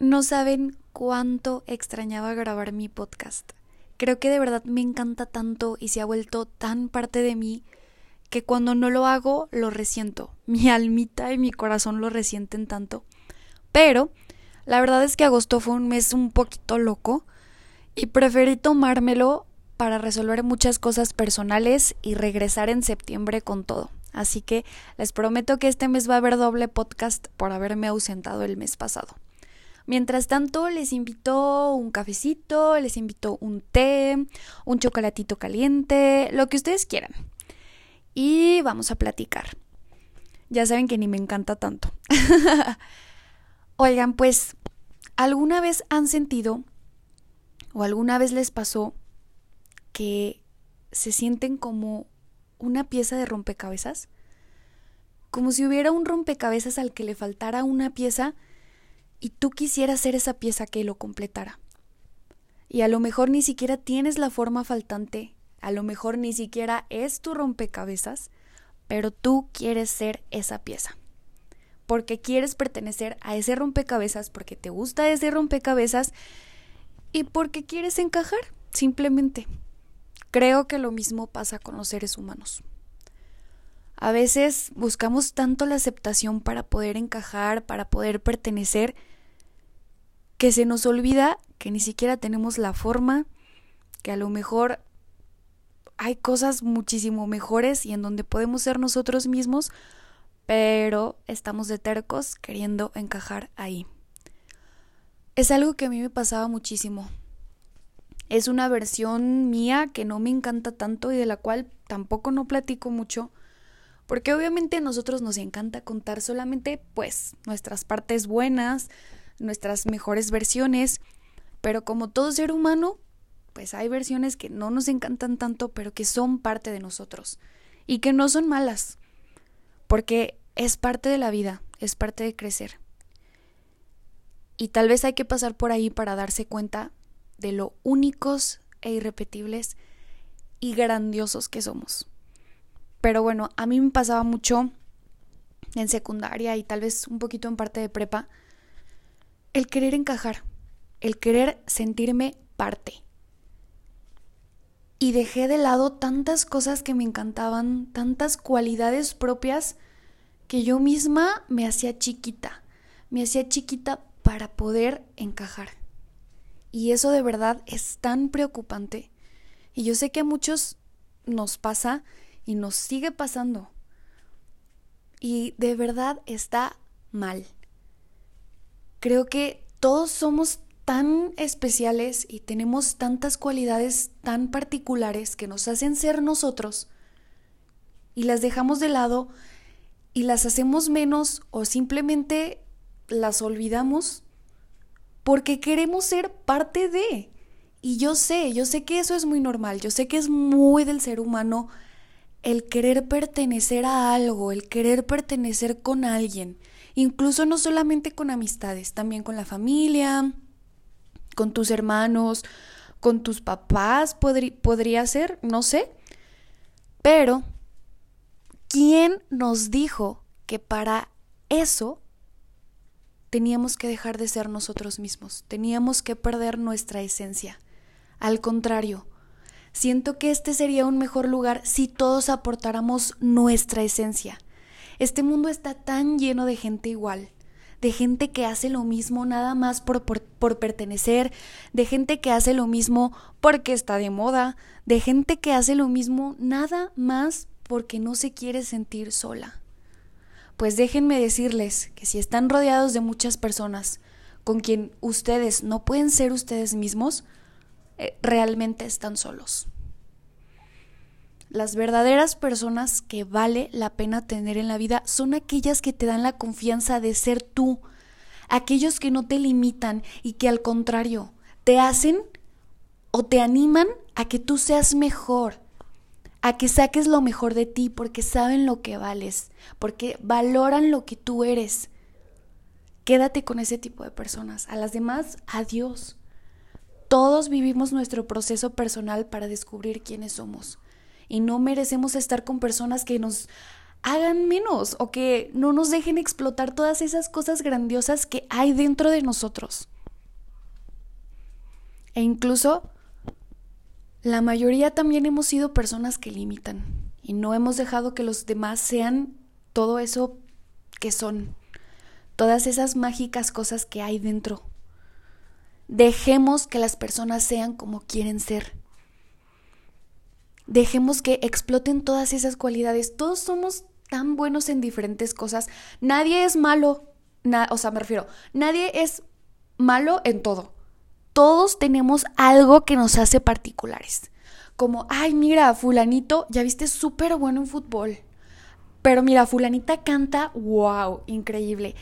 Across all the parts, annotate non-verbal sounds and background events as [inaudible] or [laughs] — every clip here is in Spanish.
No saben cuánto extrañaba grabar mi podcast. Creo que de verdad me encanta tanto y se ha vuelto tan parte de mí que cuando no lo hago lo resiento. Mi almita y mi corazón lo resienten tanto. Pero la verdad es que agosto fue un mes un poquito loco y preferí tomármelo para resolver muchas cosas personales y regresar en septiembre con todo. Así que les prometo que este mes va a haber doble podcast por haberme ausentado el mes pasado. Mientras tanto, les invito un cafecito, les invito un té, un chocolatito caliente, lo que ustedes quieran. Y vamos a platicar. Ya saben que ni me encanta tanto. [laughs] Oigan, pues, ¿alguna vez han sentido o alguna vez les pasó que se sienten como una pieza de rompecabezas? Como si hubiera un rompecabezas al que le faltara una pieza y tú quisieras ser esa pieza que lo completara. Y a lo mejor ni siquiera tienes la forma faltante, a lo mejor ni siquiera es tu rompecabezas, pero tú quieres ser esa pieza. Porque quieres pertenecer a ese rompecabezas, porque te gusta ese rompecabezas y porque quieres encajar, simplemente. Creo que lo mismo pasa con los seres humanos. A veces buscamos tanto la aceptación para poder encajar, para poder pertenecer, que se nos olvida que ni siquiera tenemos la forma, que a lo mejor hay cosas muchísimo mejores y en donde podemos ser nosotros mismos, pero estamos de tercos queriendo encajar ahí. Es algo que a mí me pasaba muchísimo. Es una versión mía que no me encanta tanto y de la cual tampoco no platico mucho, porque obviamente a nosotros nos encanta contar solamente pues nuestras partes buenas, nuestras mejores versiones, pero como todo ser humano, pues hay versiones que no nos encantan tanto, pero que son parte de nosotros y que no son malas, porque es parte de la vida, es parte de crecer. Y tal vez hay que pasar por ahí para darse cuenta de lo únicos e irrepetibles y grandiosos que somos. Pero bueno, a mí me pasaba mucho en secundaria y tal vez un poquito en parte de prepa, el querer encajar, el querer sentirme parte. Y dejé de lado tantas cosas que me encantaban, tantas cualidades propias que yo misma me hacía chiquita, me hacía chiquita para poder encajar. Y eso de verdad es tan preocupante. Y yo sé que a muchos nos pasa y nos sigue pasando. Y de verdad está mal. Creo que todos somos tan especiales y tenemos tantas cualidades tan particulares que nos hacen ser nosotros y las dejamos de lado y las hacemos menos o simplemente las olvidamos porque queremos ser parte de. Y yo sé, yo sé que eso es muy normal, yo sé que es muy del ser humano el querer pertenecer a algo, el querer pertenecer con alguien, incluso no solamente con amistades, también con la familia, con tus hermanos, con tus papás, podría ser, no sé. Pero, ¿quién nos dijo que para eso teníamos que dejar de ser nosotros mismos? Teníamos que perder nuestra esencia. Al contrario, siento que este sería un mejor lugar si todos aportáramos nuestra esencia este mundo está tan lleno de gente igual, de gente que hace lo mismo nada más por, por, pertenecer, de gente que hace lo mismo porque está de moda, de gente que hace lo mismo nada más porque no se quiere sentir sola. Pues déjenme decirles que si están rodeados de muchas personas con quien ustedes no pueden ser ustedes mismos, realmente están solos. Las verdaderas personas que vale la pena tener en la vida son aquellas que te dan la confianza de ser tú, aquellos que no te limitan y que al contrario te hacen o te animan a que tú seas mejor, a que saques lo mejor de ti porque saben lo que vales, porque valoran lo que tú eres. Quédate con ese tipo de personas. A las demás, adiós. Todos vivimos nuestro proceso personal para descubrir quiénes somos y no merecemos estar con personas que nos hagan menos o que no nos dejen explotar todas esas cosas grandiosas que hay dentro de nosotros. E incluso la mayoría también hemos sido personas que limitan y no hemos dejado que los demás sean todo eso que son, todas esas mágicas cosas que hay dentro. Dejemos que las personas sean como quieren ser. Dejemos que exploten todas esas cualidades. Todos somos tan buenos en diferentes cosas. Nadie es malo. o sea, me refiero, nadie es malo en todo. Todos tenemos algo que nos hace particulares. Como, ay, mira, fulanito, ya viste súper bueno en fútbol. Pero mira, fulanita canta, wow, increíble.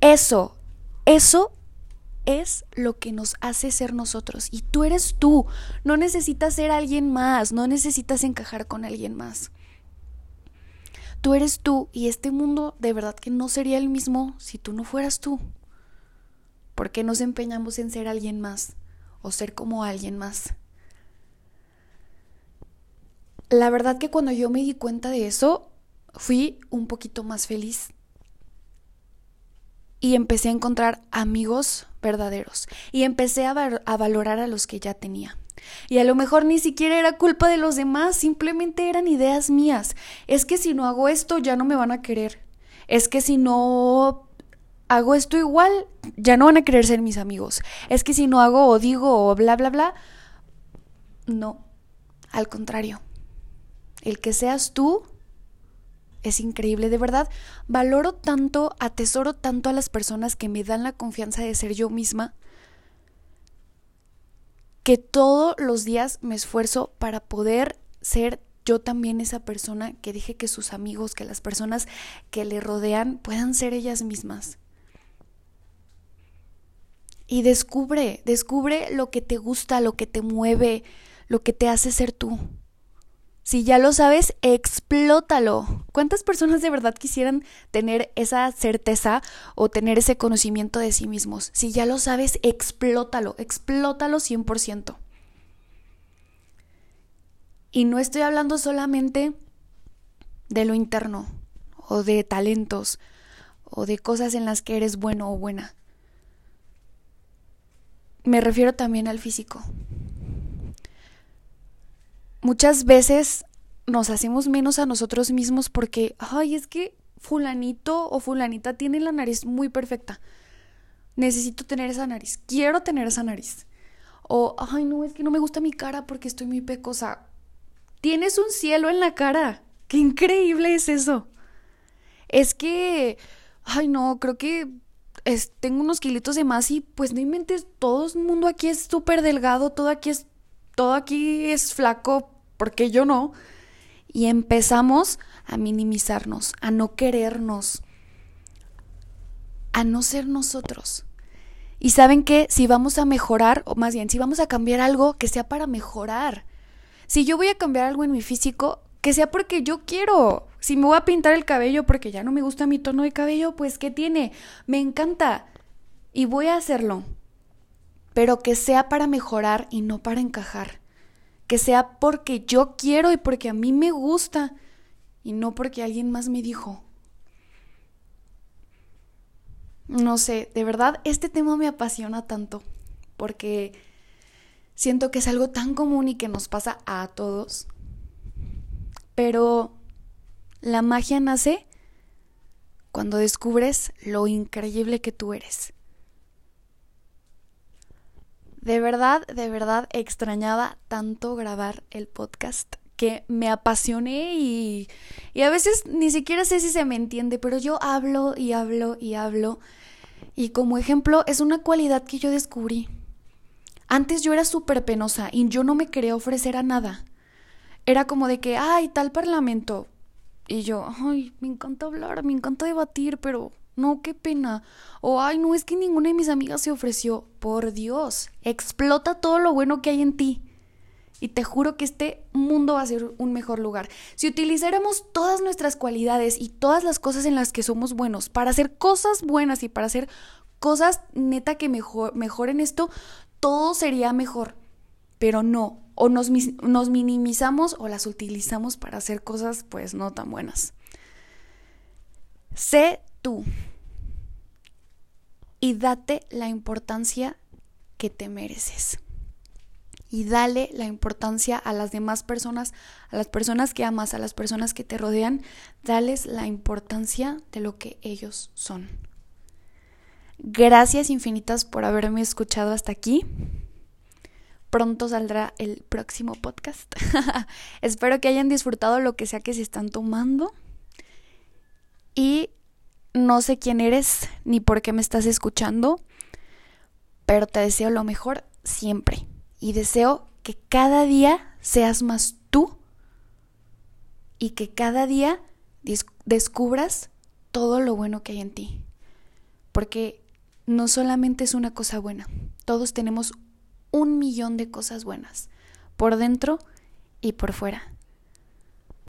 Eso, eso es lo que nos hace ser nosotros. Y tú eres tú. No necesitas ser alguien más, no necesitas encajar con alguien más. Tú eres tú y este mundo de verdad que no sería el mismo si tú no fueras tú. ¿Por qué nos empeñamos en ser alguien más o ser como alguien más? La verdad que cuando yo me di cuenta de eso, fui un poquito más feliz y empecé a encontrar amigos verdaderos y empecé a, valorar a los que ya tenía. Y a lo mejor ni siquiera era culpa de los demás, simplemente eran ideas mías. Es que si no hago esto ya no me van a querer. Es que si no hago esto igual ya no van a querer ser mis amigos. Es que si no hago o digo o bla bla bla, no. Al contrario. El que seas tú es increíble, de verdad. Valoro tanto, atesoro tanto a las personas que me dan la confianza de ser yo misma, que todos los días me esfuerzo para poder ser yo también esa persona que dije que sus amigos, que las personas que le rodean puedan ser ellas mismas. Y descubre, descubre lo que te gusta, lo que te mueve, lo que te hace ser tú. Si ya lo sabes, explótalo. ¿Cuántas personas de verdad quisieran tener esa certeza o tener ese conocimiento de sí mismos? Si ya lo sabes, explótalo, explótalo 100%. Y no estoy hablando solamente de lo interno o de talentos o de cosas en las que eres bueno o buena. Me refiero también al físico muchas veces nos hacemos menos a nosotros mismos porque, ay, es que fulanito o fulanita tiene la nariz muy perfecta. Necesito tener esa nariz. Quiero tener esa nariz. O, ay, no, es que no me gusta mi cara porque estoy muy pecosa. Tienes un cielo en la cara. Qué increíble es eso. Es que, ay, no, creo que tengo unos kilitos de más y pues no inventes, todo el mundo aquí es súper delgado, todo aquí es, todo aquí es flaco, porque yo no. Y empezamos a minimizarnos, a no querernos, a no ser nosotros. Y saben que si vamos a mejorar, o más bien, si vamos a cambiar algo, que sea para mejorar. Si yo voy a cambiar algo en mi físico, que sea porque yo quiero. Si me voy a pintar el cabello porque ya no me gusta mi tono de cabello, pues ¿qué tiene? Me encanta. Y voy a hacerlo. Pero que sea para mejorar y no para encajar que sea porque yo quiero y porque a mí me gusta y no porque alguien más me dijo. No sé, de verdad este tema me apasiona tanto porque siento que es algo tan común y que nos pasa a todos. Pero la magia nace cuando descubres lo increíble que tú eres. De verdad, de verdad extrañaba tanto grabar el podcast que me apasioné y, y a veces ni siquiera sé si se me entiende, pero yo hablo y hablo y hablo. Y como ejemplo, es una cualidad que yo descubrí. Antes yo era súper penosa y yo no me quería ofrecer a nada. Era como de que, ay, tal parlamento. Y yo, ay, me encanta hablar, me encanta debatir, pero no, qué pena. O, ay, no, es que ninguna de mis amigas se ofreció. Por Dios, explota todo lo bueno que hay en ti. Y te juro que este mundo va a ser un mejor lugar. Si utilizáramos todas nuestras cualidades y todas las cosas en las que somos buenos para hacer cosas buenas y para hacer cosas neta que mejor, mejoren esto, todo sería mejor. Pero no, o nos, nos minimizamos o las utilizamos para hacer cosas pues no tan buenas. Sé tú y date la importancia que te mereces. Y dale la importancia a las demás personas, a las personas que amas, a las personas que te rodean, dales la importancia de lo que ellos son. Gracias infinitas por haberme escuchado hasta aquí. Pronto saldrá el próximo podcast. [laughs] Espero que hayan disfrutado lo que sea que se están tomando. Y no sé quién eres ni por qué me estás escuchando, pero te deseo lo mejor siempre. Y deseo que cada día seas más tú y que cada día descubras todo lo bueno que hay en ti. Porque no solamente es una cosa buena, todos tenemos un millón de cosas buenas, por dentro y por fuera.